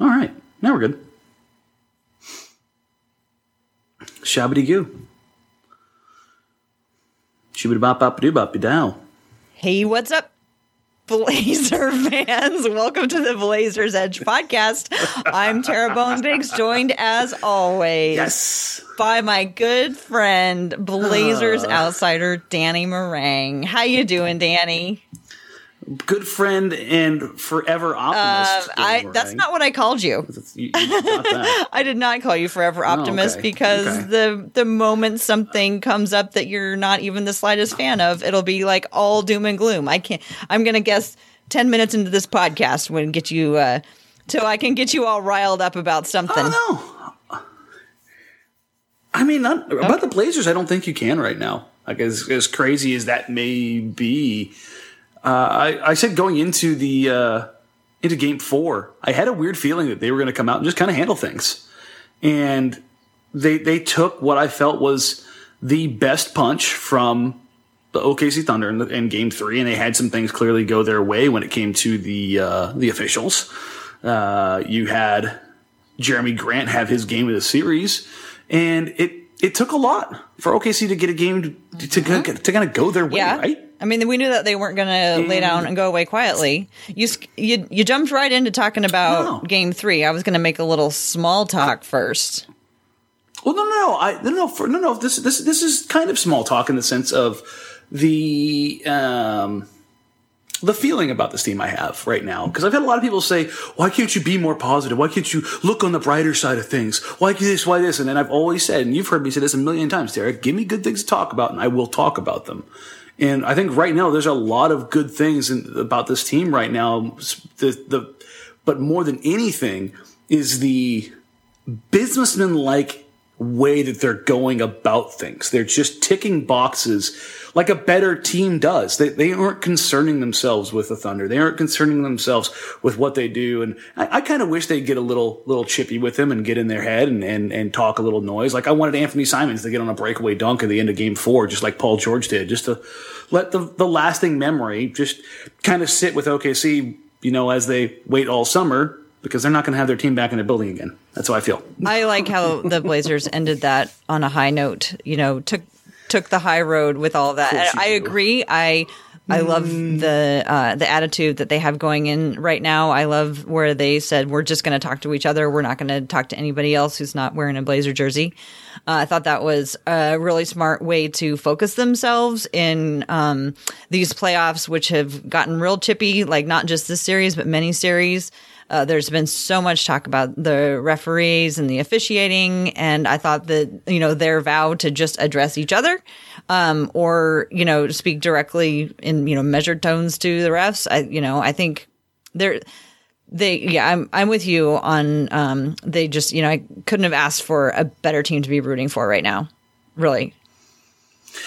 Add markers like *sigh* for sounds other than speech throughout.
All right. Now we're good. Shabby goo. Shibbity bop bop doo bop dow. Hey, what's up, Blazer *laughs* fans? Welcome to the Blazers Edge podcast. I'm Tara Bone Biggs, joined as always Yes. by my good friend Blazers Uh. outsider Danny Marang. How you doing, Danny? Good friend and forever optimist. Uh, I that's Marang. not what I called you. You, you. *laughs* I did not call you forever optimist Oh, okay. because Okay. the the moment something comes up that you're not even the slightest fan of, it'll be like all doom and gloom. I can't. I'm gonna guess ten minutes into this podcast when get you uh, till I can get you all riled up about something. Oh no. I mean, not, about the Blazers, I don't think you can right now. Like as as crazy as that may be, uh, I I said going into the uh, into Game Four, I had a weird feeling that they were going to come out and just kind of handle things, and they they took what I felt was the best punch from the OKC Thunder in, the, in Game Three, and they had some things clearly go their way when it came to the uh, the officials. Uh, you had Jerami Grant have his game of the series, and it it took a lot for OKC to get a game to to, to kind of go their way, Yeah, right? I mean, we knew that they weren't going to lay down and go away quietly. You you you jumped right into talking about No. Game Three. I was going to make a little small talk first. Well, no, no, no, I no, no, for, no, no. This this this is kind of small talk in the sense of the um the feeling about this team I have right now because I've had a lot of people say, "Why can't you be more positive? Why can't you look on the brighter side of things? Why this? Why this?" And then I've always said, and you've heard me say this a million times, Derek. Give me good things to talk about, and I will talk about them. And I think right now there's a lot of good things in, about this team right now. The the but more than anything is the businessman like way that they're going about things. They're just ticking boxes like a better team does. They, they aren't concerning themselves with the Thunder. They aren't concerning themselves with what they do. And I, I kind of wish they'd get a little, little chippy with them and get in their head and, and, and talk a little noise. Like I wanted Anfernee Simons to get on a breakaway dunk at the end of game four, just like Paul George did, just to let the, the lasting memory just kind of sit with OKC, you know, as they wait all summer because they're not going to have their team back in the building again. That's how I feel. I like how the Blazers ended that on a high note. You know, took took the high road with all that. I agree. I I love the uh, the attitude that they have going in right now. I love where they said we're just going to talk to each other. We're not going to talk to anybody else who's not wearing a Blazer jersey. Uh, I thought that was a really smart way to focus themselves in um, these playoffs, which have gotten real chippy. Like not just this series, but many series. Uh, there's been so much talk about the referees and the officiating, and I thought that you know their vow to just address each other, um, or you know speak directly in you know measured tones to the refs. I you know I think they're they yeah I'm I'm with you on um, they just you know I couldn't have asked for a better team to be rooting for right now, really.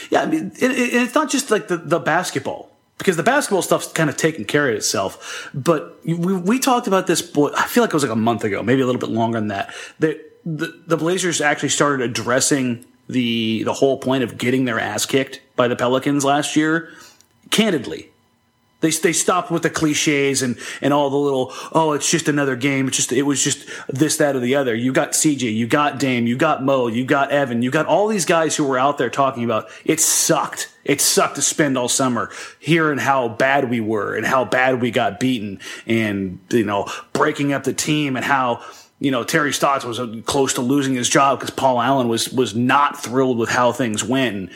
Yeah, I mean, it, it, it's not just like the, the basketball because the basketball stuff's kind of taken care of itself. But we, we talked about this. boy, I feel like it was like a month ago, maybe a little bit longer than that. That the, the Blazers actually started addressing the the whole point of getting their ass kicked by the Pelicans last year. Candidly, they they stopped with the cliches and and all the little oh it's just another game. It's just it was just this that or the other. You got CJ, you got Dame, you got Mo, you got Evan, you got all these guys who were out there talking about it sucked. It sucked to spend all summer hearing how bad we were and how bad we got beaten and you know breaking up the team and how you know Terry Stotts was uh, close to losing his job because Paul Allen was was not thrilled with how things went. And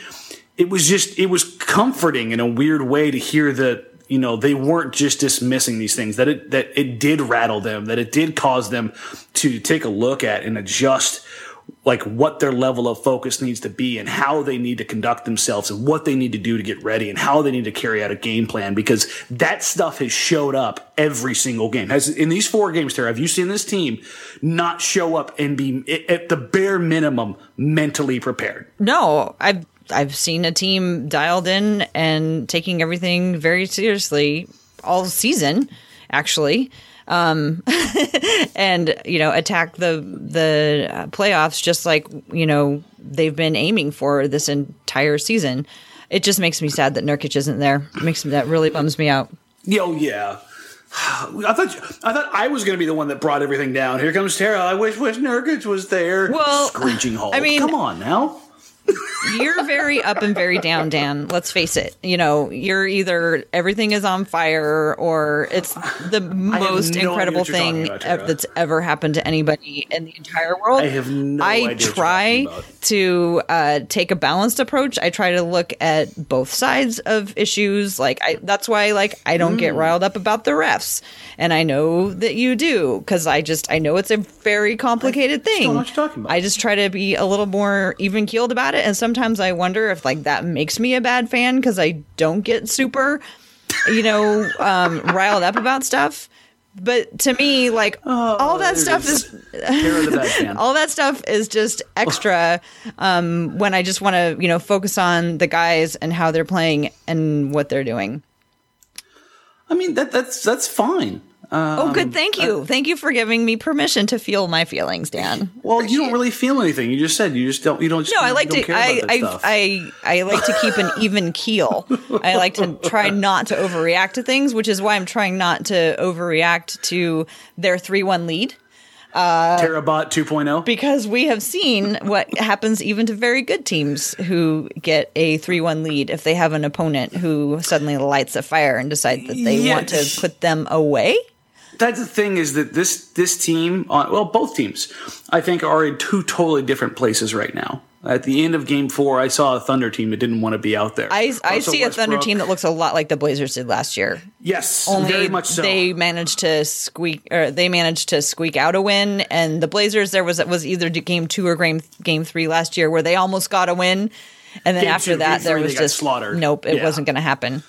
it was just it was comforting in a weird way to hear that you know they weren't just dismissing these things that it that it did rattle them that it did cause them to take a look at and adjust like what their level of focus needs to be and how they need to conduct themselves and what they need to do to get ready and how they need to carry out a game plan because that stuff has showed up every single game. Has in these four games, Tara, have you seen this team not show up and be at the bare minimum mentally prepared? No, I've I've seen a team dialed in and taking everything very seriously all season, actually, um, *laughs* and you know attack the the playoffs just like you know they've been aiming for this entire season. It just makes me sad that Nurkic isn't there. It makes me that really bums me out. Yo, yeah. *sighs* I thought I thought I was going to be the one that brought everything down. Here comes Tara. I wish wish Nurkic was there. Well, screeching Hulk. I mean- come on now. You're very up and very down, Dan. Let's face it. You know, you're either everything is on fire or it's the most no incredible what you're talking thing about, that's ever happened to anybody in the entire world. I have no I idea try to uh, take a balanced approach. I try to look at both sides of issues. Like I, that's why, like, I don't Hmm. get riled up about the refs, and I know that you do because I just I know it's a very complicated thing. know what you're talking about. I just try to be a little more even keeled about it, and sometimes I wonder if like that makes me a bad fan because I don't get super, you know, *laughs* um, riled up about stuff. But to me, like all that Oh, there it stuff is. is Tara the bad *laughs* fan. all that stuff is just extra um, when I just want to, you know, focus on the guys and how they're playing and what they're doing. I mean that that's that's fine. Oh, Um, good. Thank uh, you. Thank you for giving me permission to feel my feelings, Dan. Well, you don't really feel anything. You just said you just don't. You don't. No, I like to. I, I. I I like to keep an *laughs* even keel. I like to try not to overreact to things, which is why I'm trying not to overreact to their three-one lead. Terabot 2.0. because we have seen what happens even to very good teams who get a 3-1 lead if they have an opponent who suddenly lights a fire and decides that they Yeah. want to put them away. That's the thing is that this this team, on well, both teams, I think are in two totally different places right now. At the end of Game Four, I saw a Thunder team that didn't want to be out there. I, I see a Thunder team that looks a lot like the Blazers did last year. yes, Only very much so. they managed to squeak or they managed to squeak out a win and the Blazers there was was either game 2 or game game 3 last year where they almost got a win and then Game after two, that there was just slaughtered. nope it Yeah. wasn't going to happen.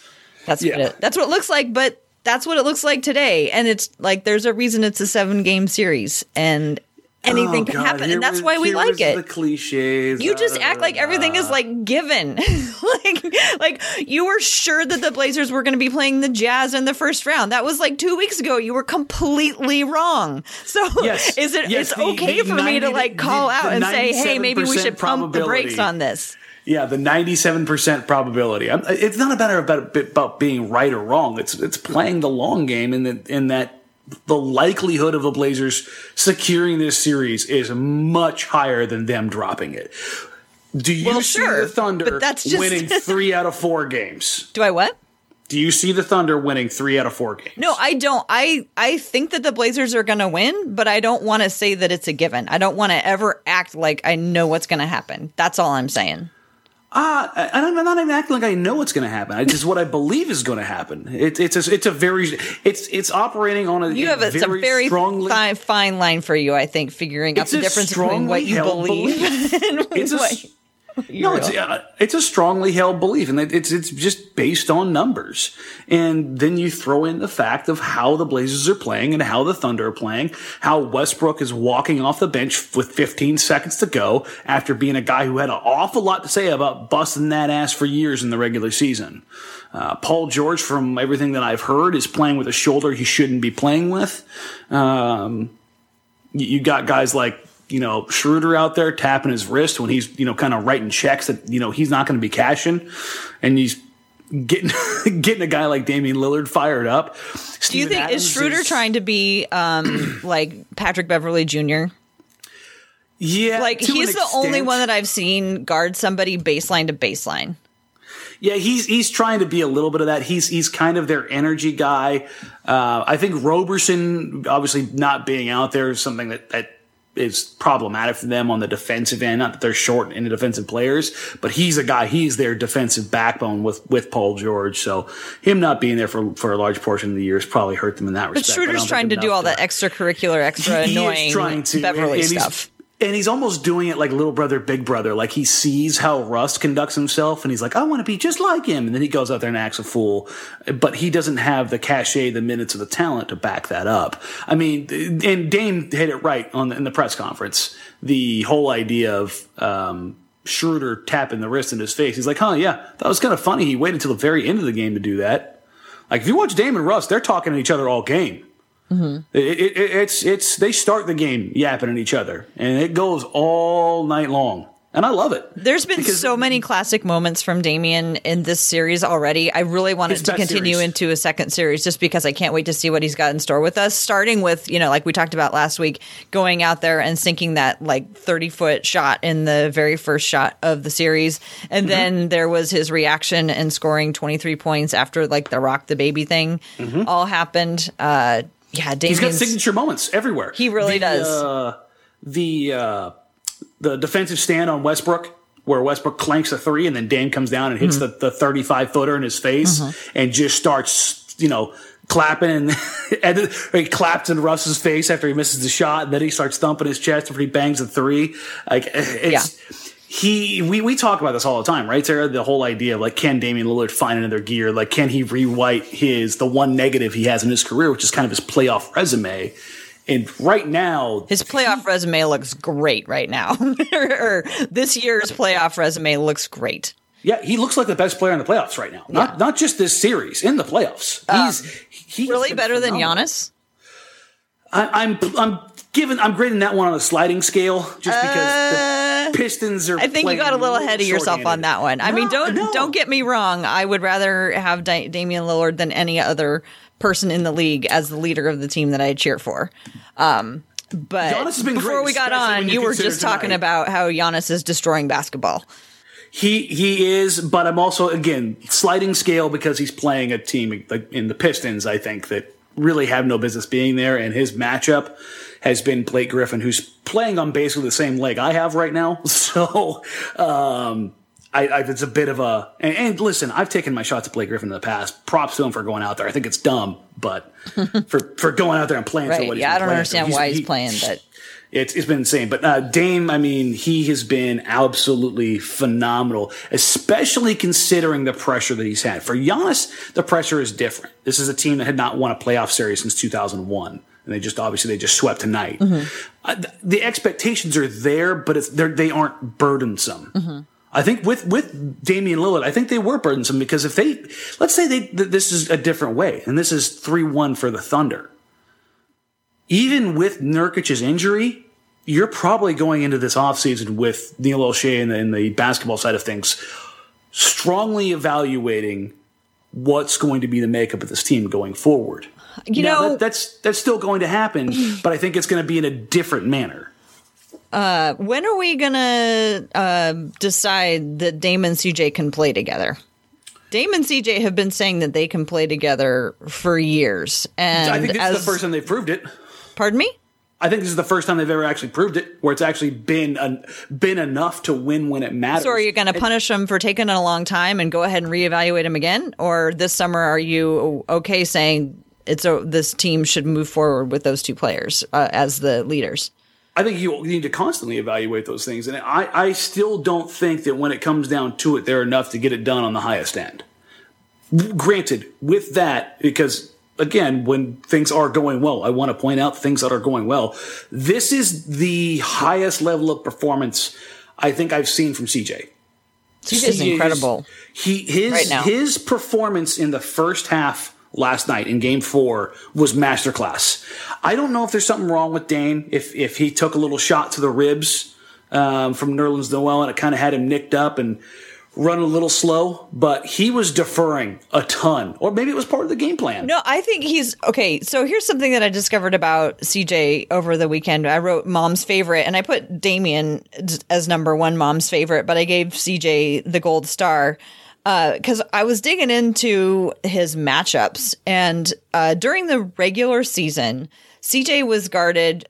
That's what Yeah. it, that's what it looks like but that's what it looks like today and it's like there's a reason it's a 7 game series and anything Oh, can God, happen here and that's was- why we like it. The cliches. You just act like da, everything is like given. *laughs* like like you were sure that the Blazers were going to be playing the Jazz in the first round. That was like 2 weeks ago. You were completely wrong. So Yes, is it yes, it's the- okay the for me to like call the- out and say, "Hey, maybe we should pump the brakes on this." Yeah, the ninety-seven percent probability. It's not a matter about about being right or wrong. It's it's playing the long game, in that in that the likelihood of the Blazers securing this series is much higher than them dropping it. Do you Well, see sure, the Thunder that's just- winning *laughs* three out of four games? Do I what? Do you see the Thunder winning three out of four games? No, I don't. I I think that the Blazers are going to win, but I don't want to say that it's a given. I don't want to ever act like I know what's going to happen. That's all I'm saying. Ah, I, I'm not even acting like I know what's going to happen. It's just what I believe is going to happen. It, it's a, it's a very it's it's operating on a You have a, it's a very strongly. fine, fine line for you, I think, figuring out the difference between what you believe *laughs* and It's a, what s- you *laughs* no, it's uh, it's a strongly held belief, and it's it's just based on numbers. And then you throw in the fact of how the Blazers are playing and how the Thunder are playing, how Westbrook is walking off the bench with 15 seconds to go after being a guy who had an awful lot to say about busting that ass for years in the regular season. Uh, Paul George, from everything that I've heard, is playing with a shoulder he shouldn't be playing with. Um, you got guys like you know Schroeder out there tapping his wrist when he's you know kind of writing checks that you know he's not going to be cashing, and he's getting *laughs* getting a guy like Damian Lillard fired up. Do you think is Schroeder trying to be um, *clears throat* like Patrick Beverley Jr.? Yeah, Like he's the only one that I've seen guard somebody baseline to baseline. Yeah, he's he's trying to be a little bit of that. He's he's kind of their energy guy. Uh, I think Roberson, obviously not being out there, is something that that is problematic for them on the defensive end. Not that they're short in the defensive players, but he's a guy. He's their defensive backbone with with Paul George. So him not being there for for a large portion of the year has probably hurt them in that But respect. Schroeder's don't trying to do all that extracurricular, extra he annoying is trying to Beverley and, and stuff. And he's almost doing it like little brother, big brother. Like he sees how Russ conducts himself, and he's like, "I want to be just like him." And then he goes out there and acts a fool, but he doesn't have the cachet, the minutes, or the talent to back that up. I mean, and Dame hit it right on the, in the press conference. The whole idea of um, Schroeder tapping the wrist in his face. He's like, "Huh, yeah, that was kind of funny." He waited until the very end of the game to do that. Like if you watch Dame and Russ, they're talking to each other all game. It, it, it- it's it's they start the game yapping at each other, and it goes all night long. and I love it. There's been so many classic moments from Damian in this series already. I really wanted to continue series. into a second series just because I can't wait to see what he's got in store with us. Starting with, you know, like we talked about last week, going out there and sinking that like 30 foot shot in the very first shot of the series. And Mm-hmm. then there was his reaction and scoring 23 points after like the rock the baby thing all happened. Uh, yeah, Mm-hmm. He's got signature moments everywhere. He really The, does. Uh, the uh, the defensive stand on Westbrook, where Westbrook clanks a three, and then Dame comes down and hits Mm-hmm. the, the 35 footer in his face, and just starts, you know, clapping and, *laughs* and he claps in Russ's face after he misses the shot, and then he starts thumping his chest after he bangs a three. Like it's. He, we, we talk about this all the time, right, Sarah? The whole idea of like, can Damian Lillard find another gear? Like, can he rewrite his, the one negative he has in his career, which is kind of his playoff resume? And right now, His playoff resume looks great right now. *laughs* or this year's playoff resume looks great. yeah, he looks like the best player in the playoffs right now. Not not just this series in the playoffs. He's he's Really better than phenomenal. Giannis? I, I'm I'm giving I'm grading that one on a sliding scale just because Uh, the Pistons are. I think you got a little ahead of yourself on that one. I mean, don't no. don't get me wrong. I would rather have da- Damian Lillard than any other person in the league as the leader of the team that I cheer for. Um, but Giannis has been before great, we got on, you you were just talking tonight. about how Giannis is destroying basketball. He he is, but I'm also again sliding scale because he's playing a team like in the Pistons. I think that really have no business being there, and his matchup has been Blake Griffin, who's playing on basically the same leg I have right now. *laughs* So um, I, I, it's a bit of a and, and listen, I've taken my shots at Blake Griffin in the past. Props to him for going out there. I think it's dumb, but *laughs* for for going out there and playing for Right. what he's Yeah, I don't understand for, why he's he- playing, but it's it's been insane. But uh, Dame, I mean, he has been absolutely phenomenal, especially considering the pressure that he's had. For Giannis, the pressure is different. This is a team that had not won a playoff series since 2001, and they just obviously they just swept tonight. Uh, th- the expectations are there, but it's they're, they aren't burdensome. I think with with Damian Lillard, I think they were burdensome because if they let's say they th- this is a different way, and this is three one for the Thunder even with Nurkic's injury, you're probably going into this offseason with Neil Olshey and the, and the basketball side of things strongly evaluating what's going to be the makeup of this team going forward. You Now, know, that, that's that's still going to happen, *clears throat* but I think it's going to be in a different manner. when are we gonna uh, decide that Dame and CJ can play together? Dame and CJ have been saying that they can play together for years, and I think this as is the first time they've proved it. pardon me. I think this is the first time they've ever actually proved it, where it's actually been an, been enough to win when it matters. So are you going to punish them for taking a long time and go ahead and reevaluate them again, or this summer are you okay saying it's a, this team should move forward with those two players uh, as the leaders? I think you need to constantly evaluate those things. And I, I still don't think that when it comes down to it, they're enough to get it done on the highest end. Granted, with that, because again, when things are going well, I want to point out things that are going well. This is the highest level of performance I think I've seen from CJ. CJ is incredible. He his Right now. his performance in the first half last night in Game Four was masterclass. I don't know if there's something wrong with Dame if if he took a little shot to the ribs um, from Nerlens Noel and it kind of had him nicked up and run a little slow, but he was deferring a ton, or maybe it was part of the game plan. No, I think he's okay. So here's something that I discovered about CJ over the weekend. I wrote mom's favorite and I put Damian as number one mom's favorite, but I gave CJ the gold star because I was digging into his matchups. And uh, during the regular season, CJ was guarded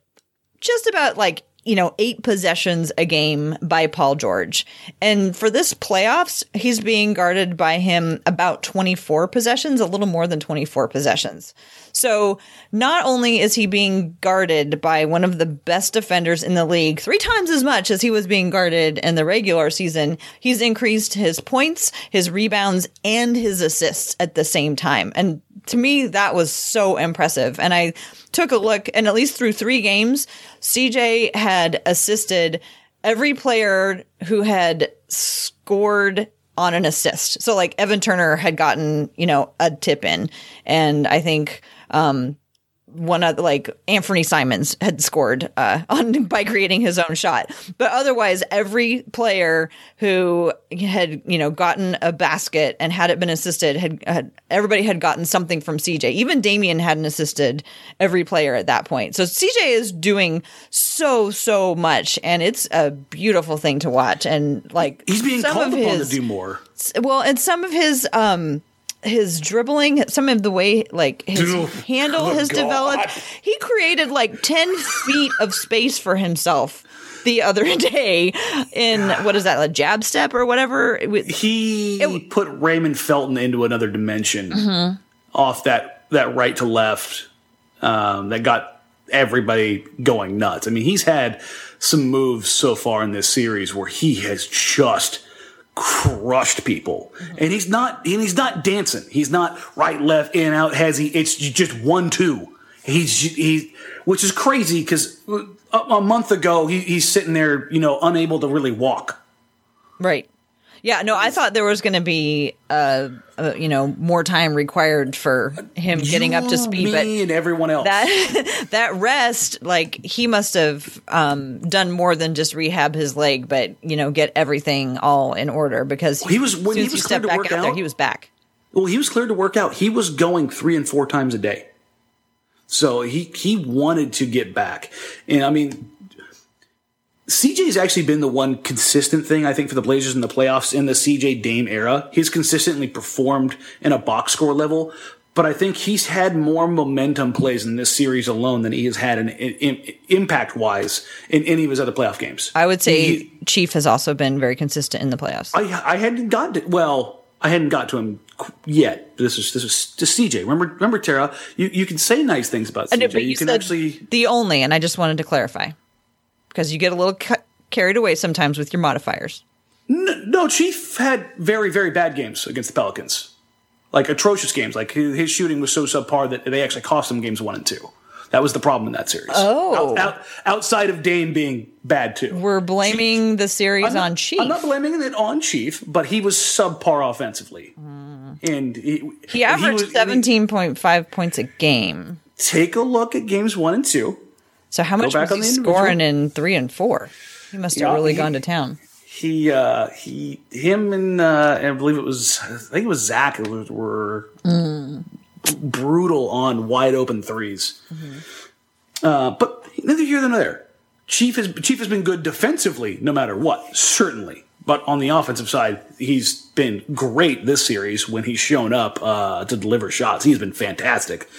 just about like you know eight possessions a game by Paul George, and for this playoffs, he's being guarded by him about twenty four possessions, a little more than twenty four possessions. So not only is he being guarded by one of the best defenders in the league, three times as much as he was being guarded in the regular season, he's increased his points, his rebounds, and his assists at the same time. And to me, that was so impressive. And I took a look, and at least through three games, CJ had assisted every player who had scored on an assist. So like Evan Turner had gotten, you know, a tip in. And I think um one of like Anfernee Simons had scored uh, *laughs* on by creating his own shot. But otherwise, every player who had you know gotten a basket and had it been assisted had, had everybody had gotten something from CJ. Even Damian hadn't assisted every player at that point. So CJ is doing so so much, and it's a beautiful thing to watch. And like He's being some called of upon his- to do more. well, and some of his um his dribbling, some of the way like his handle has God. developed. He created like ten feet of space for himself the other *laughs* day in what is that, a jab step or whatever? It He put Raymond Felton into another dimension Mm-hmm. off that that right to left um, that got everybody going nuts. I mean, he's had some moves so far in this series where he has just crushed people, Mm-hmm. and he's not and he's not dancing. He's not right, left, in, out. Has he? It's just one, two. He's he, which is crazy because a, a month ago he, he's sitting there, you know, unable to really walk. right. Yeah, no, I thought there was going to be, uh, uh, you know, more time required for him getting up to You, speed, me, but and everyone else. that *laughs* that rest like he must have um done more than just rehab his leg but you know get everything all in order because He was- when he was stepped back work out there out- he was back well, he was cleared to work out. He was going three and four times a day, so he he wanted to get back. And I mean, CJ's actually been the one consistent thing I think for the Blazers in the playoffs in the CJ Dame era. He's consistently performed in a box score level. But I think he's had more momentum plays in this series alone than he has had in, in, in impact wise in any of his other playoff games. i would say He- chief has also been very consistent in the playoffs I I hadn't gotten to well, I hadn't got to him yet. This is this is to CJ. Remember remember Tara, you, you can say nice things about know, CJ. but You, you can actually the only and i just wanted to clarify because you get a little ca- carried away sometimes with your modifiers N- no, Chief had very very bad games against the Pelicans. Like atrocious games. Like his, shooting was so subpar that they actually cost him games 1 and 2. That was the problem in that series. Oh. Out- out- outside of Dame being bad too. we're blaming the series not- on chief I'm not blaming it on Chief, but he was subpar offensively. Mm. And he, he averaged was- 17.5 points a game Take a look at games one and two. So how much was he scoring in three and four? He must have Yeah, really he- gone to town. he uh he him and uh I believe it was I think it was Zach who were brutal on wide open 3s Uh, but neither here nor there. Chief has Chief has been good defensively, no matter what, certainly. But on the offensive side, he's been great this series when he's shown up uh, to deliver shots. He's been fantastic.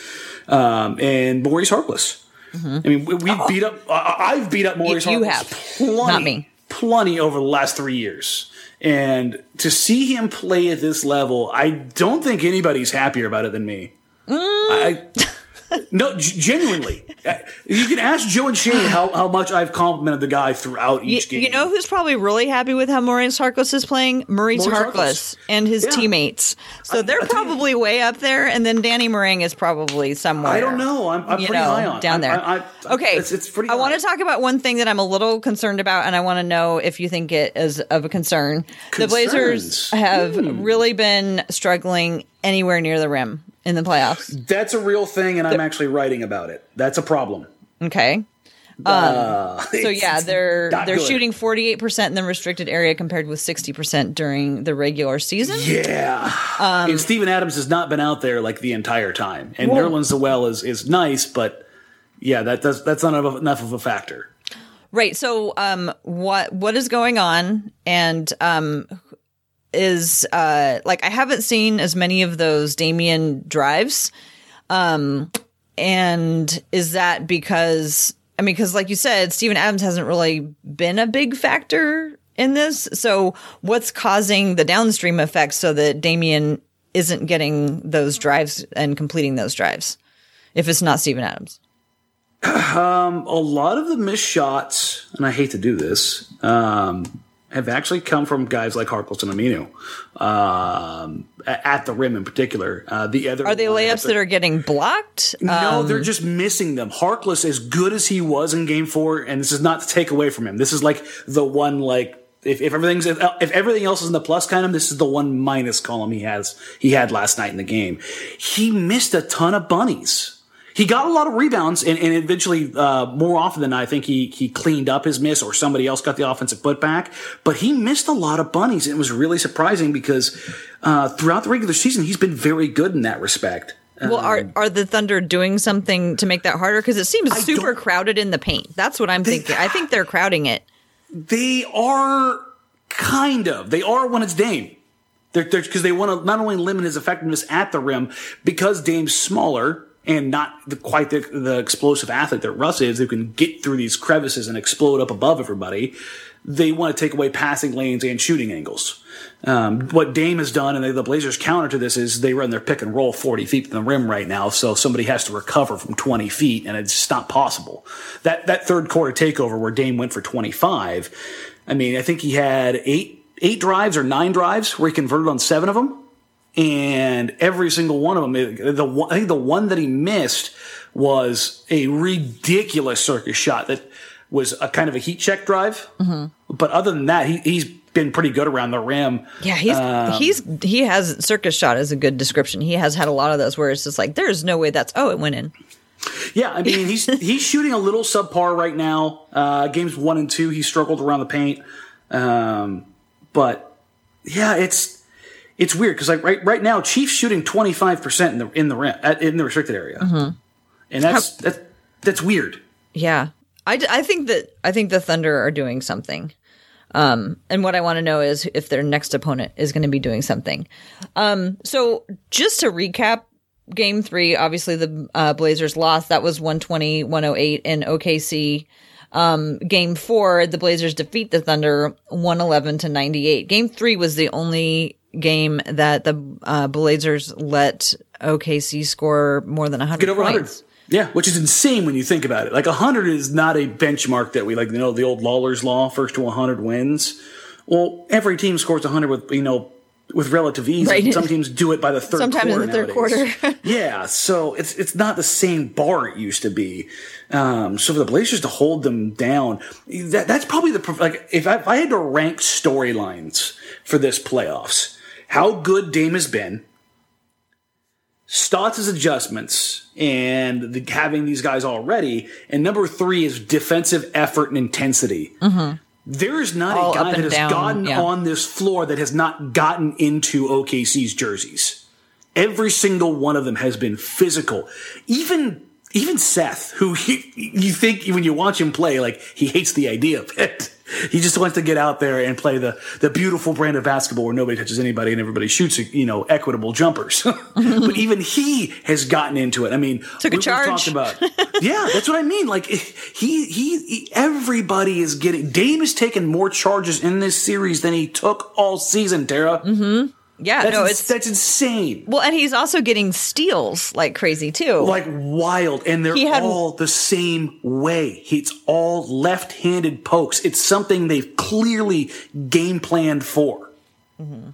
Um, and Maurice Harkless. I mean, we, we beat up. I've beat up Maurice you Harkless have. plenty, Not me. plenty over the last three years. And to see him play at this level, I don't think anybody's happier about it than me. Mm. I, *laughs* no, g- genuinely. Uh, You can ask Joe and Shane how, how much I've complimented the guy throughout You, each game. you know who's probably really happy with how Maurice Harkless is playing? Maurice, Maurice Harkless, Harkless. and his Yeah. teammates. So they're I tell you- probably way up there, and then Danny Marang is probably somewhere. I don't know. I'm, I'm pretty know, high on down there. I, I, okay, it's, it's pretty. I want to talk about one thing that I'm a little concerned about, and I want to know if you think it is of a concern. The Blazers Concerns. Have really been struggling anywhere near the rim in the playoffs. That's a real thing, and I'm actually writing about it. That's a problem. Okay. Uh, *laughs* So yeah, they're they're good. shooting 48% in the restricted area compared with 60% during the regular season. Yeah. Um, and Steven Adams has not been out there like the entire time. And Nerlens Noel is is nice, but yeah, that does that's not enough enough of a factor. Right. So um what what is going on and um is uh like I haven't seen as many of those Damian drives. Um and is that because I mean cuz like you said Steven Adams hasn't really been a big factor in this. So what's causing the downstream effects so that Damian isn't getting those drives and completing those drives if it's not Steven Adams? A lot of the missed shots, and I hate to do this, um, have actually come from guys like Harkless and Aminu, um, at the rim in particular. Uh, the other Are they layups that are getting blocked? No, they're just missing them. Harkless, as good as he was in Game Four, and this is not to take away from him. This is like the one like if, if everything's if, if everything else is in the plus column, this is the one minus column he has he had last night in the game. He missed a ton of bunnies. He got a lot of rebounds and, and eventually, uh, more often than not, I think he, he cleaned up his miss or somebody else got the offensive putback, but he missed a lot of bunnies. And it was really surprising because, uh, throughout the regular season, he's been very good in that respect. Well, are are the Thunder doing something to make that harder? Because it seems super crowded in the paint. That's what I'm They- thinking. I think they're crowding it. They are kind of. They are when it's Dame. They're because they want to not only limit his effectiveness at the rim because Dame's smaller and not the, quite the, the explosive athlete that Russ is, who can get through these crevices and explode up above everybody. They want to take away passing lanes and shooting angles. Um, what Dame has done, and the Blazers counter to this, is they run their pick and roll 40 feet from the rim right now, so somebody has to recover from 20 feet, and it's just not possible. That that third quarter takeover where Dame went for 25, I mean, I think he had eight eight drives or nine drives where he converted on seven of them, and every single one of them, the one, I think the one that he missed was a ridiculous circus shot that was a kind of a heat check drive. But other than that, he, he's been pretty good around the rim. Yeah, he's Um, he's he has circus shot is a good description. He has had a lot of those where it's just like there's no way that's oh it went in. Yeah, I mean he's *laughs* he's shooting a little subpar right now. Uh, games one and two, he struggled around the paint. Um, but yeah, it's it's weird because like right right now, Chiefs shooting twenty five percent in the in the in the restricted area, and that's that's that's weird. Yeah, I, I think that I think the Thunder are doing something. Um, and what I want to know is if their next opponent is going to be doing something. Um, so just to recap, game three, obviously the uh, Blazers lost. That was 120, 108 in OKC. Um, game four, the Blazers defeat the Thunder 111 to 98. Game three was the only game that the uh, Blazers let OKC score more than 100 Get over points. Yeah, which is insane when you think about it. Like hundred is not a benchmark that we like. You know, the old Lawler's law: first to hundred wins. Well, every team scores hundred with you know with relative ease. Right. Some teams do it by the third. Sometimes in quarter the third quarter. *laughs* *laughs* yeah, so it's it's not the same bar it used to be. Um, so for the Blazers to hold them down, that that's probably the like if I, if I had to rank storylines for this playoffs, how good Dame has been. Stotts' adjustments and the, having these guys already. And number three is defensive effort and intensity. Mm-hmm. There is not All a guy that has down, gotten yeah. on this floor that has not gotten into OKC's jerseys. Every single one of them has been physical. Even even Seth, who he, you think when you watch him play, like he hates the idea of it. He just wants to get out there and play the the beautiful brand of basketball where nobody touches anybody and everybody shoots, you know, equitable jumpers. *laughs* but even he has gotten into it. I mean, Took a we- we've charge. talked about *laughs* yeah, that's what I mean. Like he, he, he, everybody is getting. Dame has taken more charges in this series than he took all season. Tara, mm-hmm. Yeah, that's, no, ins- it's that's insane. well, and he's also getting steals like crazy too. Like wild, and they're He had- all the same way. It's all left-handed pokes. It's something they've clearly game planned for. Mm-hmm.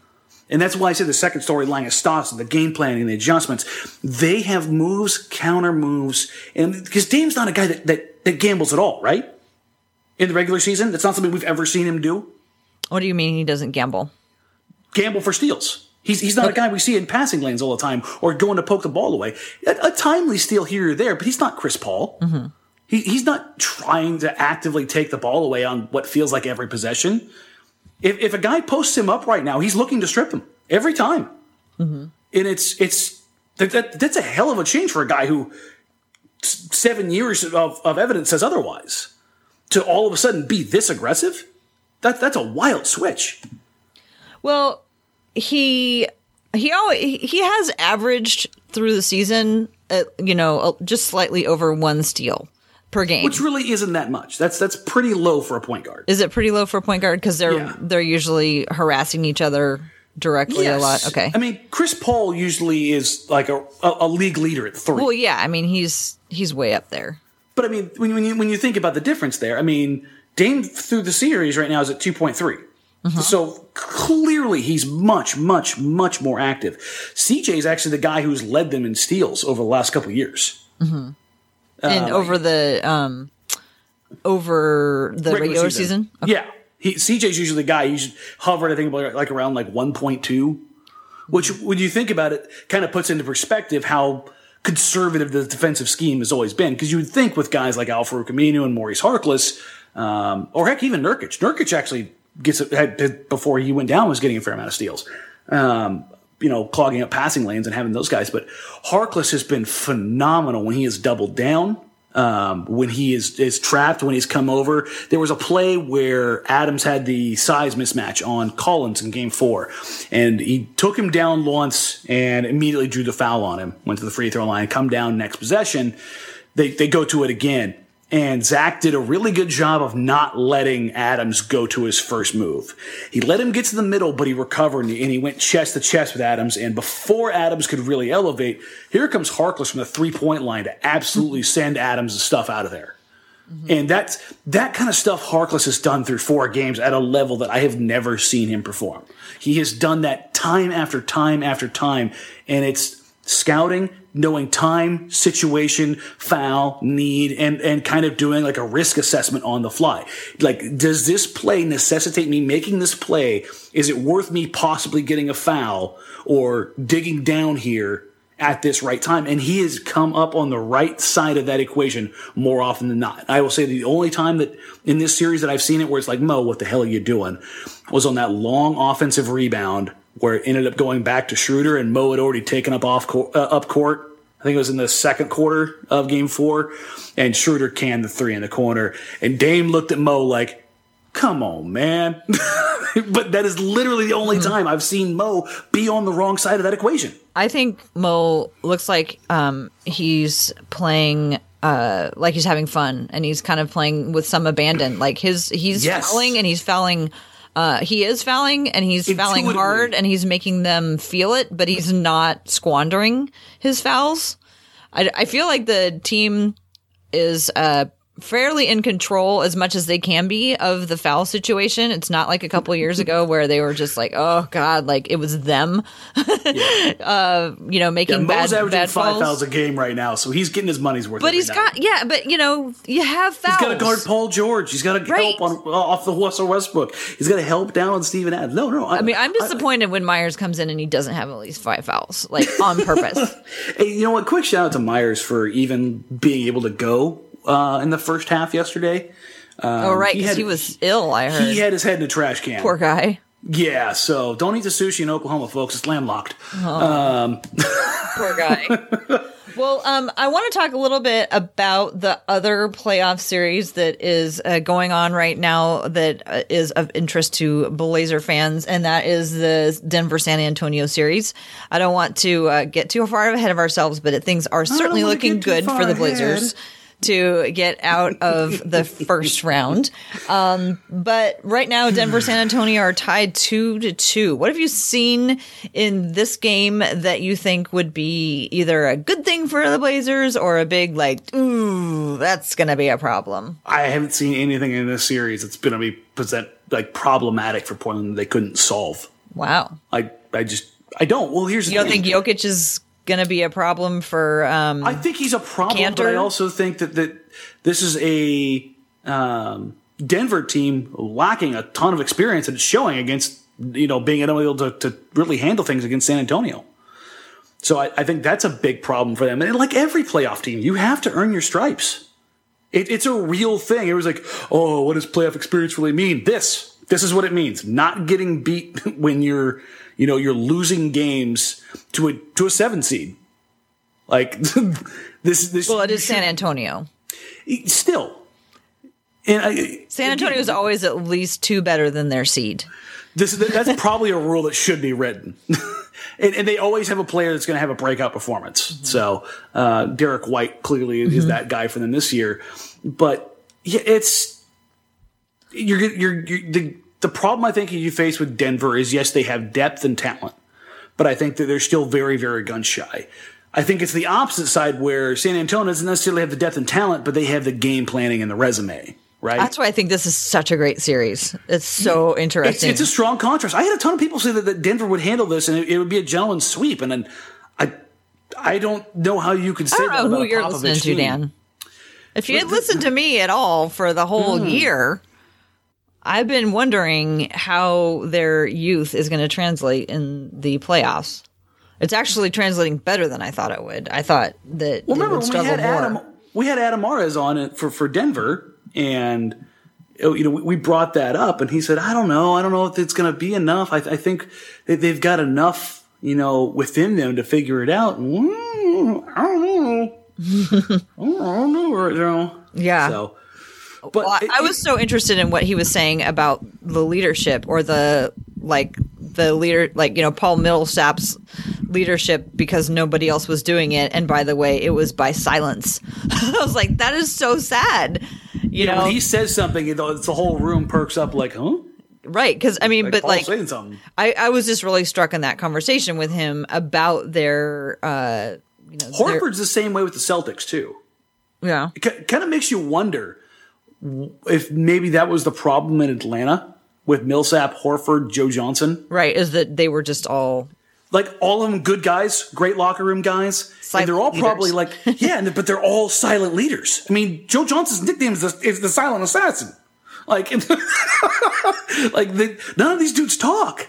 And that's why I said the second storyline is Stotts, the game planning, the adjustments. They have moves, counter moves, and because Dame's not a guy that, that, that gambles at all, right? In the regular season, that's not something we've ever seen him do. what do you mean he doesn't gamble? Gamble for steals. He's, he's not a guy we see in passing lanes all the time or going to poke the ball away. A, a timely steal here or there, but he's not Chris Paul. Mm-hmm. He, he's not trying to actively take the ball away on what feels like every possession. If, if a guy posts him up right now, he's looking to strip him every time. Mm-hmm. And it's it's that, that, that's a hell of a change for a guy who seven years of, of evidence says otherwise. To all of a sudden be this aggressive, that that's a wild switch. Well, he he always he has averaged through the season, uh, you know, just slightly over one steal per game. Which really isn't that much. That's that's pretty low for a point guard. Is it pretty low for a point guard because they're Yeah. they're usually harassing each other directly a lot? Okay. I mean, Chris Paul usually is like a, a, a league leader at three. well, yeah. I mean, he's he's way up there. but I mean, when, when you when you think about the difference there, I mean, Dame through the series right now is at two point Uh-huh. So clearly he's much, much, much more active. CJ is actually the guy who's led them in steals over the last couple of years. and over the um over the regular, season. Yeah. He, CJ's usually the guy. He's hovered, I think, about, like around like 1.2, which when you think about it, kind of puts into perspective how conservative the defensive scheme has always been. Because you would think with guys like Al-Farouq Aminu and Maurice Harkless, um, or heck, even Nurkic. Nurkic actually gets before he went down was getting a fair amount of steals. Um, you know, clogging up passing lanes and having those guys. But Harkless has been phenomenal when he has doubled down um, when he is, is trapped, when he's come over. There was a play where Adams had the size mismatch on Collins in game four, and he took him down once and immediately drew the foul on him, went to the free throw line, come down next possession. They, they go to it again. And Zach did a really good job of not letting Adams go to his first move. He let him get to the middle, but he recovered and he went chest to chest with Adams. And before Adams could really elevate, here comes Harkless from the three point line to absolutely send Adams' stuff out of there. Mm-hmm. And that's that kind of stuff Harkless has done through four games at a level that I have never seen him perform. He has done that time after time after time, and it's scouting knowing time, situation, foul, need, and, and kind of doing like a risk assessment on the fly. Like, does this play necessitate me making this play? Is it worth me possibly getting a foul or digging down here at this right time? And he has come up on the right side of that equation more often than not. I will say the only time that in this series that I've seen it where it's like, Mo, what the hell are you doing? was on that long offensive rebound where it ended up going back to Schroeder and Mo had already taken up off court, uh, up court. I think it was in the second quarter of game four, and Schroeder canned the three in the corner. And Dame looked at Mo like, come on, man. *laughs* but that is literally the only time I've seen Mo be on the wrong side of that equation. I think Mo looks like um, he's playing uh, like he's having fun and he's kind of playing with some abandon. Like his he's yes. fouling and he's fouling uh, he is fouling and he's fouling hard and he's making them feel it, but he's not squandering his fouls. I, I feel like the team is uh, fairly in control as much as they can be of the foul situation. It's not like a couple years ago *laughs* where they were just like, oh god, like it was them, yeah. *laughs* uh, you know, making yeah, bad, averaging bad five fouls. fouls a game right now, so he's getting his money's worth. But he's night. got yeah, but you know, you have fouls. He's got to guard Paul George. He's got to right. help on uh, off the Russell Westbrook. He's got to help down on Steven Adams. No, no. I, I mean, I'm disappointed I, when Myers comes in and he doesn't have at least five fouls, like on *laughs* purpose. hey, you know what? Quick shout out to Myers for even being able to go uh, in the first half yesterday. Um, oh right, because he, he, was ill. I heard he had his head in a trash can. Poor guy. Yeah, so don't eat the sushi in Oklahoma, folks. It's landlocked. Oh. Um. *laughs* Poor guy. *laughs* well, um, I want to talk a little bit about the other playoff series that is uh, going on right now that uh, is of interest to Blazer fans, and that is the Denver San Antonio series. I don't want to uh, get too far ahead of ourselves, but things are certainly looking good for the Blazers. Ahead to get out of the first round. Um, but right now, Denver, San Antonio are tied two to two. What have you seen in this game that you think would be either a good thing for the Blazers or a big like, ooh, that's going to be a problem? I haven't seen anything in this series that's going to be present like problematic for Portland that they couldn't solve. Wow. I I just I don't. Well, here's you don't thing. think Jokic is going to be a problem for. Um, I think he's a problem, Kanter? but I also think that that this is a um, Denver team lacking a ton of experience and it's showing against you know being able to, to really handle things against San Antonio. So I, I, think that's a big problem for them. And like every playoff team, you have to earn your stripes. It, it's a real thing. It was like, oh, what does playoff experience really mean? This, this is what it means. Not getting beat *laughs* when you're you know, you're losing games to a to a seven seed. Like *laughs* this, this. Well, it is San Antonio. Still, and I, San Antonio is always at least two better than their seed. This that's probably a rule that should be written. *laughs* and, and, they always have a player that's going to have a breakout performance. Mm-hmm. So uh, Derrick White clearly mm-hmm. is that guy for them this year. But yeah, it's you're you're, you're the the problem I think you face with Denver is yes, they have depth and talent, but I think that they're still very, very gun shy. I think it's the opposite side where San Antonio doesn't necessarily have the depth and talent, but they have the game planning and the resume. Right. That's why I think this is such a great series. It's so interesting. It's, it's a strong contrast. I had a ton of people say that, that Denver would handle this and it, it, would be a gentleman's sweep. And then I, I don't know how you could say I don't know who you're listening to, Dan. If you had listened to me at all for the whole mm. year, I've been wondering how their youth is going to translate in the playoffs. It's actually translating better than I thought it would. I thought that Well, remember we had more. Adam, we had Adam Mares on it for for Denver, and you know we, brought that up, and he said, "I don't know, I don't know if it's going to be enough. I, I think they've got enough, you know, within them to figure it out." Mm, I don't know. *laughs* I don't know right now. Yeah. So, but Well, I- it- I was so interested in what he was saying about the leadership or the like the leader like you know Paul Millsap's leadership because nobody else was doing it and by the way it was by silence. *laughs* I was like that is so sad. You yeah, know, when he says something, you know, it's the whole room perks up like, "Huh?" right cuz I mean but Paul's like saying something. I I was just really struck in that conversation with him about their uh you know their- Horford's the same way with the Celtics too. yeah. It kind of makes you wonder if maybe that was the problem in Atlanta with Millsap, Horford, Joe Johnson. Right, is that they were just all Like all of them good guys, great locker room guys. Silent and they're all leaders. probably like, *laughs* yeah, but they're all silent leaders. I mean, Joe Johnson's nickname is the, is the silent assassin. Like, *laughs* like they, none of these dudes talk.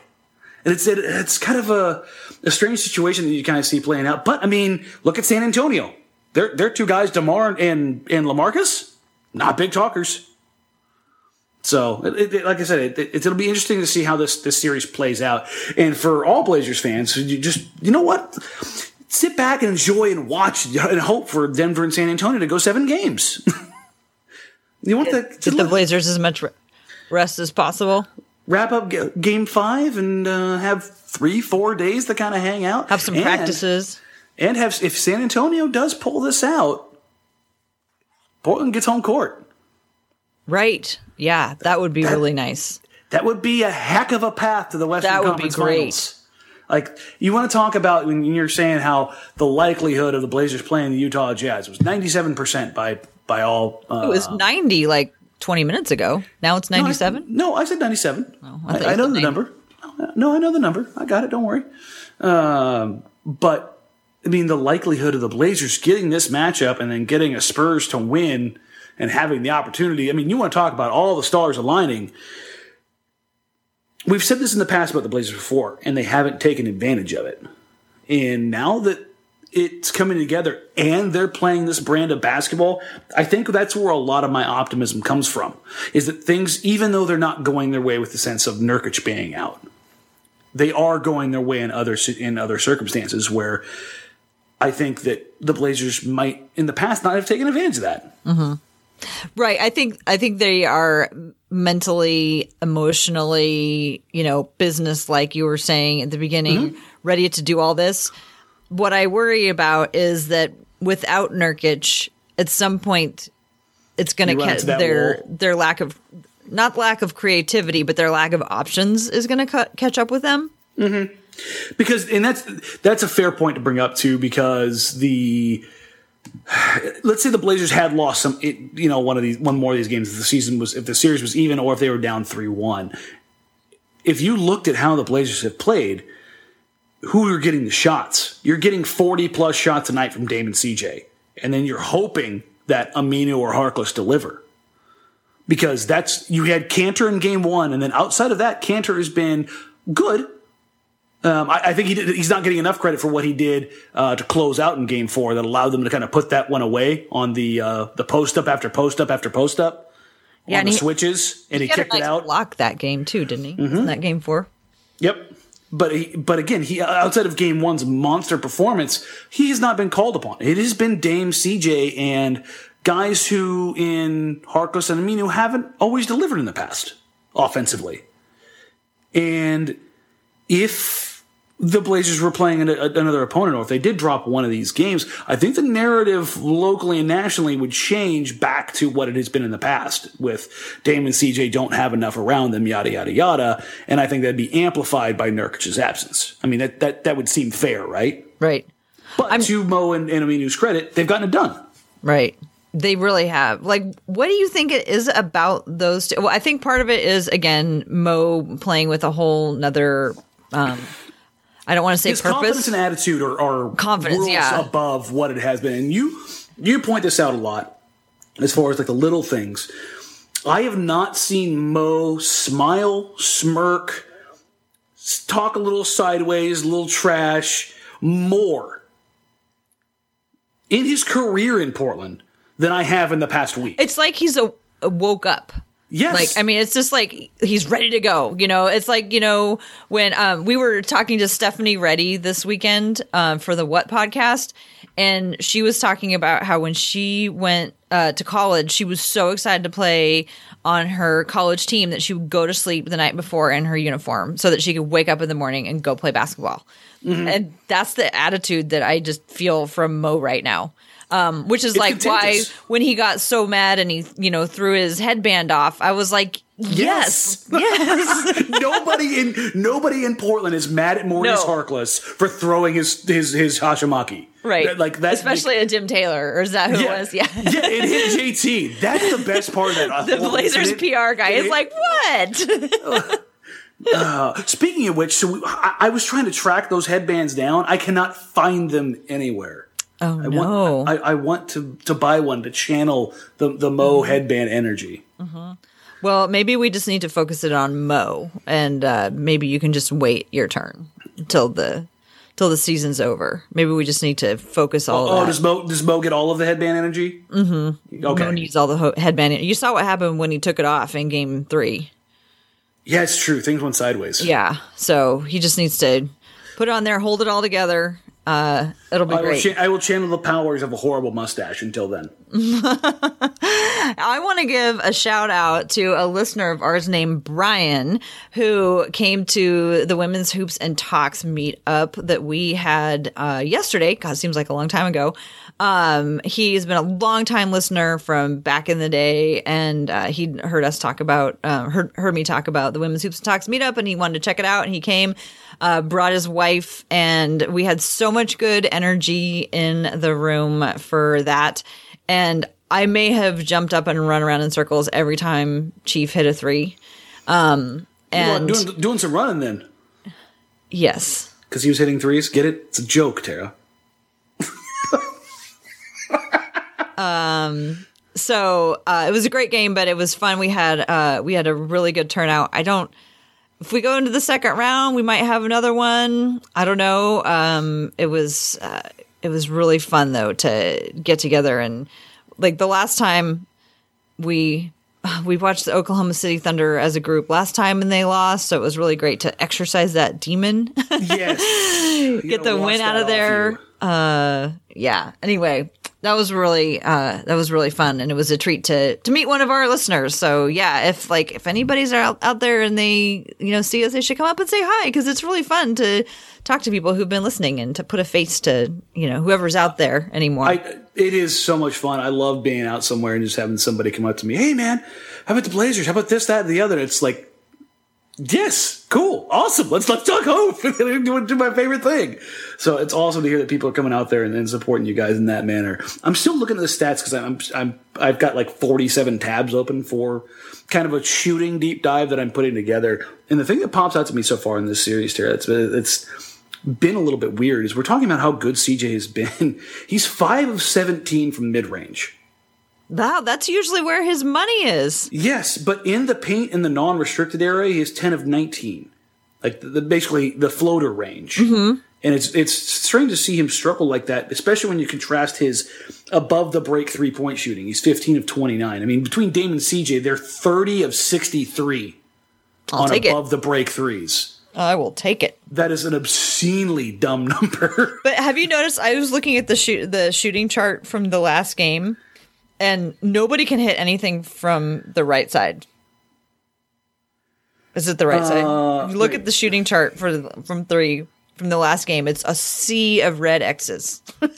And it's, it, it's kind of a, a strange situation that you kind of see playing out. But I mean, look at San Antonio. They're, they're two guys, DeMar and, and LaMarcus, not big talkers. So, it, it, like I said, it, it'll be interesting to see how this, this series plays out. And for all Blazers fans, you just, you know what? Sit back and enjoy and watch and hope for Denver and San Antonio to go seven games. *laughs* you want the, give the Blazers as much rest as possible. wrap up g- game five and uh, have three, four days to kind of hang out. Have some And- practices. And have, if San Antonio does pull this out, Portland gets home court. Right. Yeah, that would be really nice. That would be a heck of a path to the Western That would be Conference great. Finals. Like you want to talk about when you're saying how the likelihood of the Blazers playing the Utah Jazz was 97 percent by by all. Uh, It was 90 like 20 minutes ago. Now it's 97. No, I said 97. I I, I, know the 90. number. No, I know the number. I got it. Don't worry. Um, but I mean, the likelihood of the Blazers getting this matchup and then getting a Spurs to win and having the opportunity. I mean, you want to talk about all the stars aligning. We've said this in the past about the Blazers before, and they haven't taken advantage of it. And now that it's coming together and they're playing this brand of basketball, I think that's where a lot of my optimism comes from. Is that things, even though they're not going their way with the sense of Nurkic being out, they are going their way in other in other circumstances where I think that the Blazers might, in the past, not have taken advantage of that. Mm-hmm. Right. I think I think they are mentally, emotionally, you know, business like you were saying at the beginning, mm-hmm. ready to do all this. What I worry about is that without Nurkic, at some point it's going to catch their wall. their lack of not lack of creativity, but their lack of options is going to catch up with them. Mm-hmm. Because and that's that's a fair point to bring up too because the let's say the Blazers had lost some it, you know one of these one more of these games if the season was if the series was even or if they were down 3-1 if you looked at how the Blazers have played who are getting the shots? You're getting 40 plus shots a night from Damon CJ and then you're hoping that Aminu or Harkless deliver. Because that's you had Kanter in game 1 and then outside of that Kanter has been good um, I, I think he did, he's not getting enough credit for what he did uh, to close out in Game Four that allowed them to kind of put that one away on the uh, the post up after post up after post up Yeah, on and the he- switches, and he, He kicked nice it out. block that game too, didn't he? Mm-hmm. In that game four. Yep. But he, but again, he outside of Game One's monster performance, he has not been called upon. It has been Dame, CJ, and guys who in Harkless and Aminu haven't always delivered in the past offensively. And if the Blazers were playing an, a, another opponent, or if they did drop one of these games, I think the narrative locally and nationally would change back to what it has been in the past with Dame and CJ don't have enough around them, yada, yada, yada. And I think that'd be amplified by Nurkic's absence. I mean, that, that, that would seem fair, right? Right. But to Mo and, and Aminu's credit, they've gotten it done. Right. They really have. Like, what do you think it is about those two? Well, I think part of it is, again, Mo playing with a whole nother, um, I don't want to say His confidence purpose. and attitude are, are Confidence, yeah. above what it has been. And you you point this out a lot as far as like the little things. I have not seen Mo smile, smirk, talk a little sideways, a little trash, more in his career in Portland than I have in the past week. It's like he's a, a woke up. Yes. Like, I mean, it's just like he's ready to go. You know, it's like, you know, when um, we were talking to Stephanie Ready this weekend um, for the What podcast, and she was talking about how when she went uh, to college, she was so excited to play on her college team that she would go to sleep the night before in her uniform so that she could wake up in the morning and go play basketball. And that's the attitude that I just feel from Mo right now. Um, which is It's like why when he got so mad and he, you know, threw his headband off, I was like, yes, yes. *laughs* *laughs* nobody in nobody in Portland is mad at Maurice No. Harkless for throwing his his his hachimaki. right. Like that. Especially a Jim Taylor, or is that who it was? Yeah. *laughs* yeah, it hit JT. That's the best part of that. The Blazers PR guy is like, what? Speaking of which, so we, I, I was trying to track those headbands down. I cannot find them anywhere. Oh, I no. want, I, I want to to buy one to channel the the Mo headband energy. well, maybe we just need to focus it on Mo, and uh, maybe you can just wait your turn till the till the season's over. Maybe we just need to focus all Oh, of that. does Mo does Mo get all of the headband energy? Mm-hmm. Okay. Mo needs all the ho- headband. You saw what happened when he took it off in Game Three. yeah, it's true. Things went sideways. Yeah, so he just needs to put it on there, hold it all together. Uh, it'll be I will, great. cha- I will channel the powers of a horrible mustache until then. *laughs* I want to give a shout out to a listener of ours named Brian who came to the Women's Hoops and Talks meetup that we had uh, yesterday. God, it seems like a long time ago. Um, he's been a long time listener from back in the day, and uh, he heard us talk about, uh, heard, heard me talk about the Women's Hoops and Talks meetup, and he wanted to check it out, and he came. Uh, brought his wife, and we had so much good energy in the room for that. And I may have jumped up and run around in circles every time Chief hit a three. Um, and doing doing some running then, yes, because he was hitting threes. Get it? It's a joke, Tara. So uh, it was a great game, but it was fun. We had uh, we had a really good turnout. I don't. If we go into the second round, we might have another one. I don't know. Um, it was uh, it was really fun though to get together and like the last time we *sighs* we watched the Oklahoma City Thunder as a group last time and they lost, so it was really great to exercise that demon. *laughs* Yes. get the win out of there. Uh, yeah. Anyway, that was really uh, that was really fun, and it was a treat to to meet one of our listeners. So yeah, if like if anybody's out out there and they you know see us, they should come up and say hi because it's really fun to talk to people who've been listening and to put a face to you know whoever's out there anymore. I, it is so much fun. I love being out somewhere and just having somebody come up to me. Hey, man, how about the Blazers? How about this, that, and the other? It's like, yes, cool, awesome. Let's let's talk hope. *laughs* do, do my favorite thing. So it's awesome to hear that people are coming out there and, and supporting you guys in that manner. I'm still looking at the stats because I'm I'm I've got like 47 tabs open for kind of a shooting deep dive that I'm putting together. And the thing that pops out to me so far in this series, Tara, it's it's been a little bit weird is we're talking about how good CJ has been. *laughs* He's five of 17 from mid range. Wow, that's usually where his money is. Yes, but in the paint in the non restricted area, he is 10 of 19. Like the, the, basically the floater range. Mm-hmm. And it's it's strange to see him struggle like that, especially when you contrast his above the break three point shooting. He's 15 of 29. I mean, between Dame and CJ, they're 30 of 63 I'll on take it. above the break threes. I will take it. That is an obscenely dumb *laughs* number. But have you noticed? I was looking at the shoot the shooting chart from the last game, and nobody can hit anything from the right side. Is it the right side? You look wait. at the shooting chart for the, from three from the last game. It's a sea of red X's. *laughs*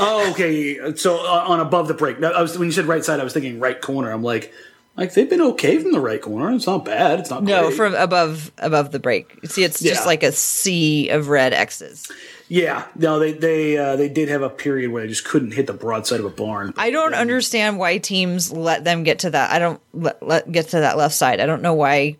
Oh, okay. So uh, on above the break, Now, I was when you said right side, I was thinking right corner. I'm like, like they've been okay from the right corner. It's not bad. It's not No, great. from above above the break. See, it's just Yeah. like a sea of red X's. Yeah. No, they they uh, they did have a period where they just couldn't hit the broadside of a barn. I don't understand why teams let them get to that. I don't let, let get to that left side. I don't know why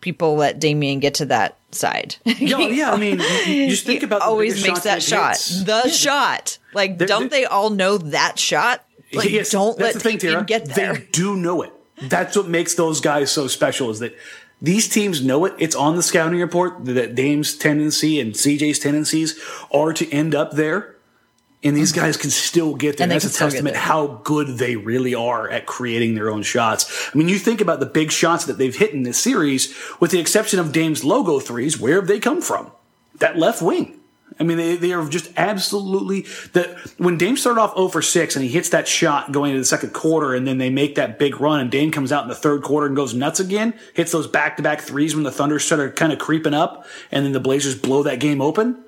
people let Damien get to that side. yeah, yeah. I mean, you, *laughs* just think about the always makes that shots shot. hits. The shot. Like, They're- don't they're- they all know that shot? Like, Yes, don't let the thing, Tara. get there. They do know it. That's what makes those guys so special. Is that These teams know it. It's on the scouting report that Dame's tendency and CJ's tendencies are to end up there. And these mm-hmm. guys can still get there. And they That's a can still get testament how good they really are at creating their own shots. I mean, you think about the big shots that they've hit in this series, with the exception of Dame's logo threes, where have they come from? That left wing. I mean, they, they are just absolutely that when Dame started off 0 for 6 and he hits that shot going into the second quarter and then they make that big run and Dame comes out in the third quarter and goes nuts again, hits those back to back threes when the Thunder started kind of creeping up and then the Blazers blow that game open.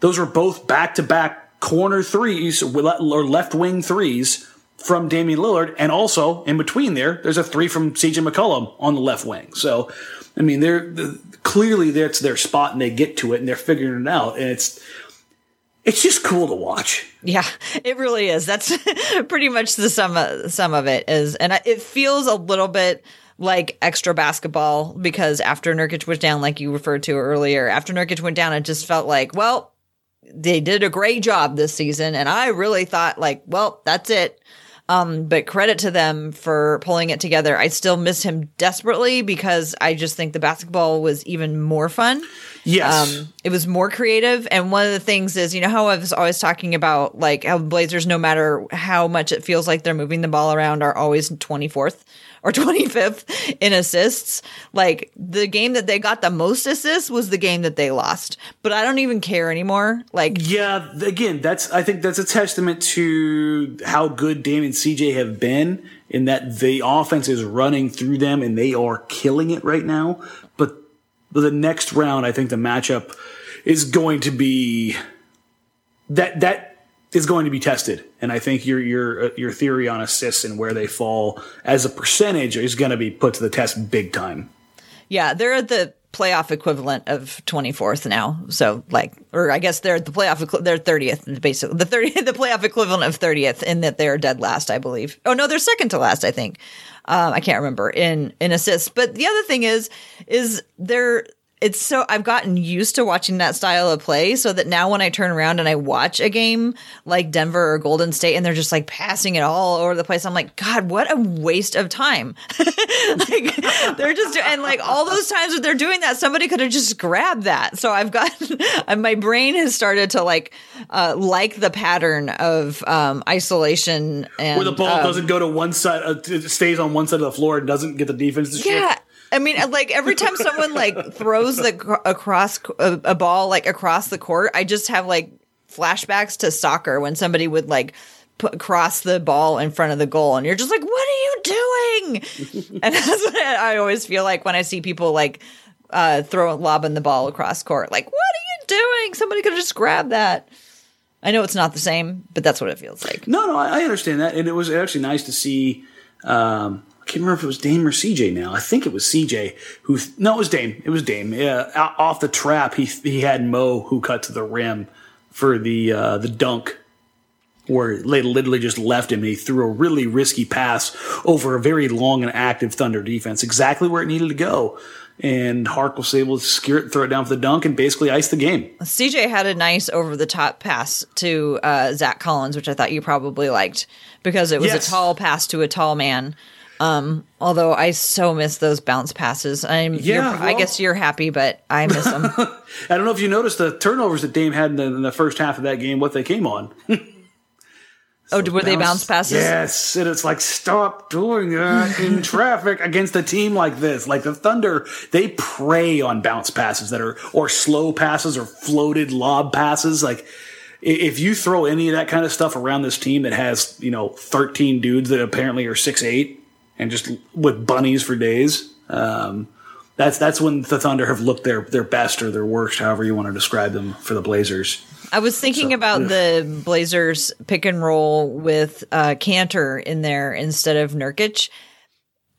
Those were both back to back corner threes or left wing threes from Damian Lillard. And also in between there, there's a three from CJ McCollum on the left wing. So, I mean, they're, the clearly that's their spot and they get to it and they're figuring it out. And it's, it's just cool to watch. Yeah, it really is. That's *laughs* pretty much the sum of, sum of it is, and it feels a little bit like extra basketball because after Nurkic was down, like you referred to earlier, after Nurkic went down, it just felt like, well, they did a great job this season, and I really thought like, well, that's it. Um, but credit to them for pulling it together. I still miss him desperately because I just think the basketball was even more fun. Yes. Um, it was more creative. And one of the things is, you know, how I was always talking about like how Blazers, no matter how much it feels like they're moving the ball around, are always 24th or *laughs* 25th in assists. Like the game that they got the most assists was the game that they lost. But I don't even care anymore. Like, Yeah, again, that's I think that's a testament to how good Dame and CJ have been in that the offense is running through them and they are killing it right now. But the next round, I think the matchup is going to be that that is going to be tested, and I think your your your theory on assists and where they fall as a percentage is going to be put to the test big time. yeah, they're at the playoff equivalent of 24th now. So like, or I guess they're the playoff, they're 30th, basically the 30, *laughs* the playoff equivalent of 30th in that they're dead last, I believe. Oh no, they're second to last, I think. Um, I can't remember in, in assists. But the other thing is, is they're, it's so I've gotten used to watching that style of play so that now when I turn around and I watch a game like Denver or Golden State and they're just like passing it all over the place, I'm like, God, what a waste of time. *laughs* like they're just and like all those times that they're doing that, somebody could have just grabbed that. So I've got *laughs* and my brain has started to like uh like the pattern of um isolation and Where the ball um, doesn't go to one side, uh, it stays on one side of the floor and doesn't get the defense to shift. I mean, like every time someone like throws the across a, a ball like across the court, I just have like flashbacks to soccer when somebody would like put, cross the ball in front of the goal, and you're just like, "What are you doing?" and that's what I always feel like when I see people like uh, throw lobbing the ball across court. Like, what are you doing? Somebody could have just grabbed that. I know it's not the same, but that's what it feels like. No, no, I I understand that, and it was actually nice to see. Um, I can't remember if it was Dame or CJ. Now I think it was CJ who. No, it was Dame. It was Dame. Yeah, off the trap, he he had Mo who cut to the rim for the uh, the dunk, where they literally just left him. He threw a really risky pass over a very long and active Thunder defense, exactly where it needed to go. And Hark was able to secure it, throw it down for the dunk, and basically ice the game. CJ had a nice over the top pass to uh, Zach Collins, which I thought you probably liked because it was Yes. a tall pass to a tall man. Um, although I so miss those bounce passes. I'm, you're- Yeah, I guess you're happy, but I miss them. *laughs* I don't know if you noticed the turnovers that Dame had in the, in the first half of that game, what they came on. *laughs* oh, were they bounce passes? Yes, and it's like stop doing that in *laughs* traffic against a team like this. Like the Thunder, they prey on bounce passes that are or slow passes or floated lob passes. Like if you throw any of that kind of stuff around this team that has you know thirteen dudes that apparently are six eight and just with bunnies for days. Um, that's that's when the Thunder have looked their their best or their worst, however you want to describe them for the Blazers. I was thinking about the Blazers pick and roll with uh, Kanter in there instead of Nurkic,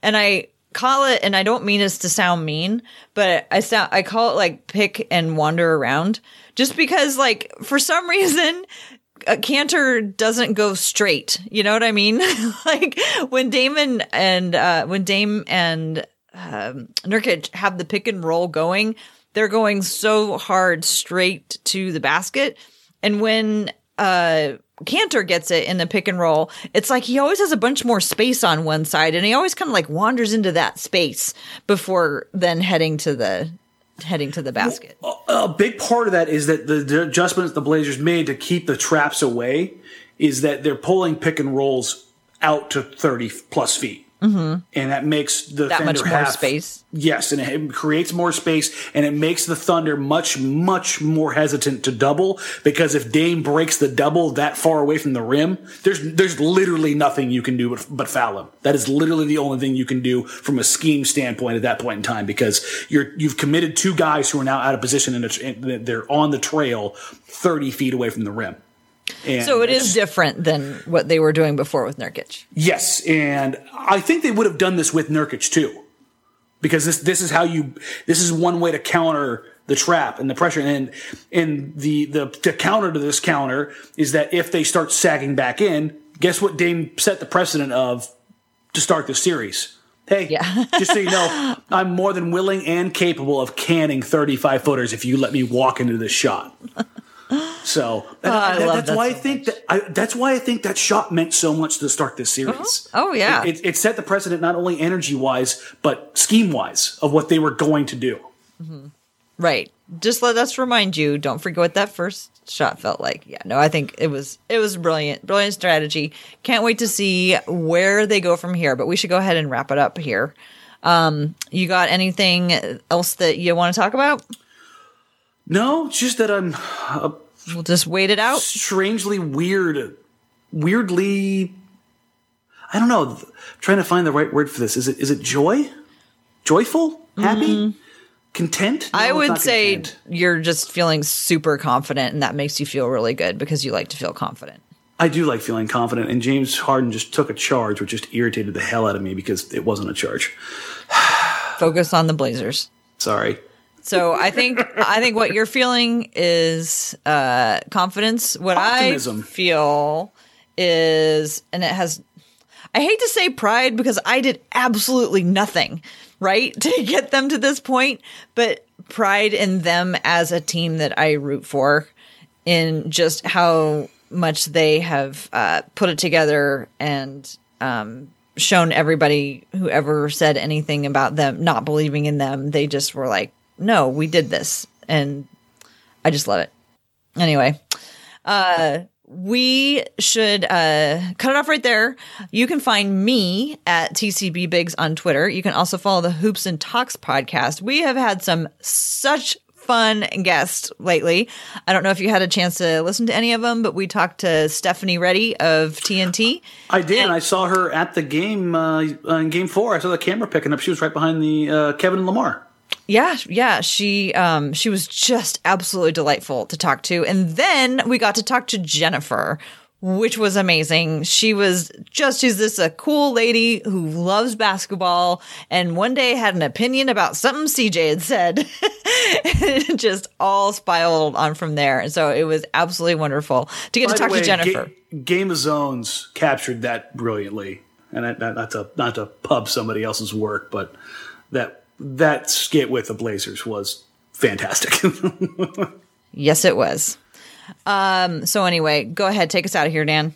and I call it, and I don't mean this to sound mean, but I sound I call it like pick and wander around, just because like for some *laughs* reason. A Kanter doesn't go straight. You know what I mean? *laughs* like when Damon and uh, when Dame and um, Nurkic have the pick and roll going, they're going so hard straight to the basket. And when uh Kanter gets it in the pick and roll, it's like he always has a bunch more space on one side and he always kind of like wanders into that space before then heading to the heading to the basket. A big part of that is that the, the adjustments the Blazers made to keep the traps away is that they're pulling pick and rolls out to 30 plus feet. Mm-hmm. And that makes the that Thunder much more have- space. Yes, and it creates more space, and it makes the Thunder much, much more hesitant to double because if Dame breaks the double that far away from the rim, there's there's literally nothing you can do but, but foul him. That is literally the only thing you can do from a scheme standpoint at that point in time because you're you've committed two guys who are now out of position and they're on the trail, thirty feet away from the rim. And So it's- different than what they were doing before with Nurkic. Yes, and I think they would have done this with Nurkic too, because this this is how you this is one way to counter the trap and the pressure, and and the the the counter to this counter is that if they start sagging back in, guess what? Dame set the precedent of to start the series. Hey, Yeah. *laughs* just so you know, I'm more than willing and capable of canning 35 footers if you let me walk into this shot. So and Oh, I that- that's that why so I think that I, that's why I think that shot meant so much to start this series. Oh, yeah. it, it, it set the precedent not only energy wise but scheme wise of what they were going to do. Right. Just let us remind you, don't forget what that first shot felt like. Yeah, no, I think it was it was brilliant. Brilliant strategy. Can't wait to see where they go from here, but we should go ahead and wrap it up here. Um, you got anything else that you want to talk about? No, it's just that I'm uh, We'll just wait it out. strangely weird, weirdly. I don't know. I'm trying to find the right word for this. Is it is it joy, joyful, happy, content? No. I would say content. you're just feeling super confident and that makes you feel really good because you like to feel confident. I do like feeling confident, and James Harden just took a charge, which just irritated the hell out of me because it wasn't a charge. *sighs* Focus on the Blazers. Sorry. So I think I think what you're feeling is uh, confidence. What Optimism. I feel is, and it has. I hate to say pride because I did absolutely nothing right *laughs* to get them to this point, but pride in them as a team that I root for, in just how much they have uh, put it together and um, shown everybody who ever said anything about them not believing in them. They just were like, no, we did this. And I just love it. Anyway, uh, we should uh, cut it off right there. You can find me at TCB Bigs on Twitter. You can also follow the Hoops and Talks podcast. We have had some such fun guests lately. I don't know if you had a chance to listen to any of them, but we talked to Stephanie Ready of TNT. I did. and I saw her at the game uh, in Game Four. I saw the camera picking up. She was right behind the uh, Kevin Lamar. Yeah, yeah, she um she was just absolutely delightful to talk to. And then we got to talk to Jennifer, which was amazing. She was just she's this a cool lady who loves basketball and one day had an opinion about something CJ had said. *laughs* and it just all spiraled on from there. And so it was absolutely wonderful to get By to talk way, to Jennifer. Ga- Game of Zones captured that brilliantly, and not, not to not to pub somebody else's work, but that that skit with the Blazers was fantastic. *laughs* yes, it was. Um so anyway, go ahead, take us out of here, Dan.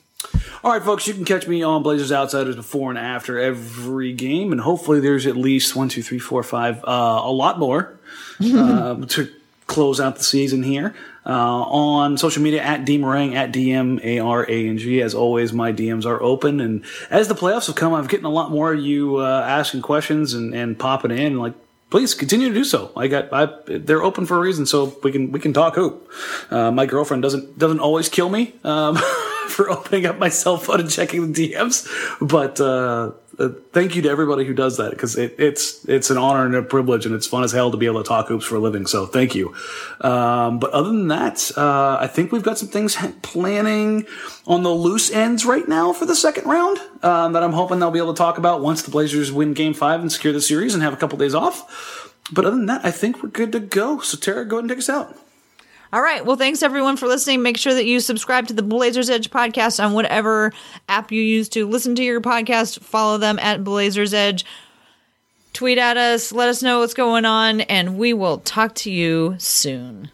All right, folks, you can catch me on Blazers Outsiders before and after every game, and hopefully there's at least one, two, three, four, five, uh, a lot more *laughs* uh, to close out the season here. Uh, on social media at dmarang at d-m-a-r-a-n-g as always my dms are open. And as the playoffs have come i'm getting a lot more of you uh, asking questions and, and popping in. Like please continue to do so. I got I, they're open for a reason so we can we can talk hoop. Uh, my girlfriend doesn't doesn't always kill me um, *laughs* for opening up my cell phone and checking the DMs. But uh, uh, thank you to everybody who does that because it, it's it's an honor and a privilege, and it's fun as hell to be able to talk hoops for a living. So thank you. Um, but other than that, uh, I think we've got some things planning on the loose ends right now for the second round um, that I'm hoping they'll be able to talk about once the Blazers win Game Five and secure the series and have a couple days off. But other than that, I think we're good to go. So Tara, go ahead and take us out. All right. Well, thanks everyone for listening. Make sure that you subscribe to the Blazers Edge podcast on whatever app you use to listen to your podcast. Follow them at Blazers Edge. Tweet at us, let us know what's going on, and we will talk to you soon.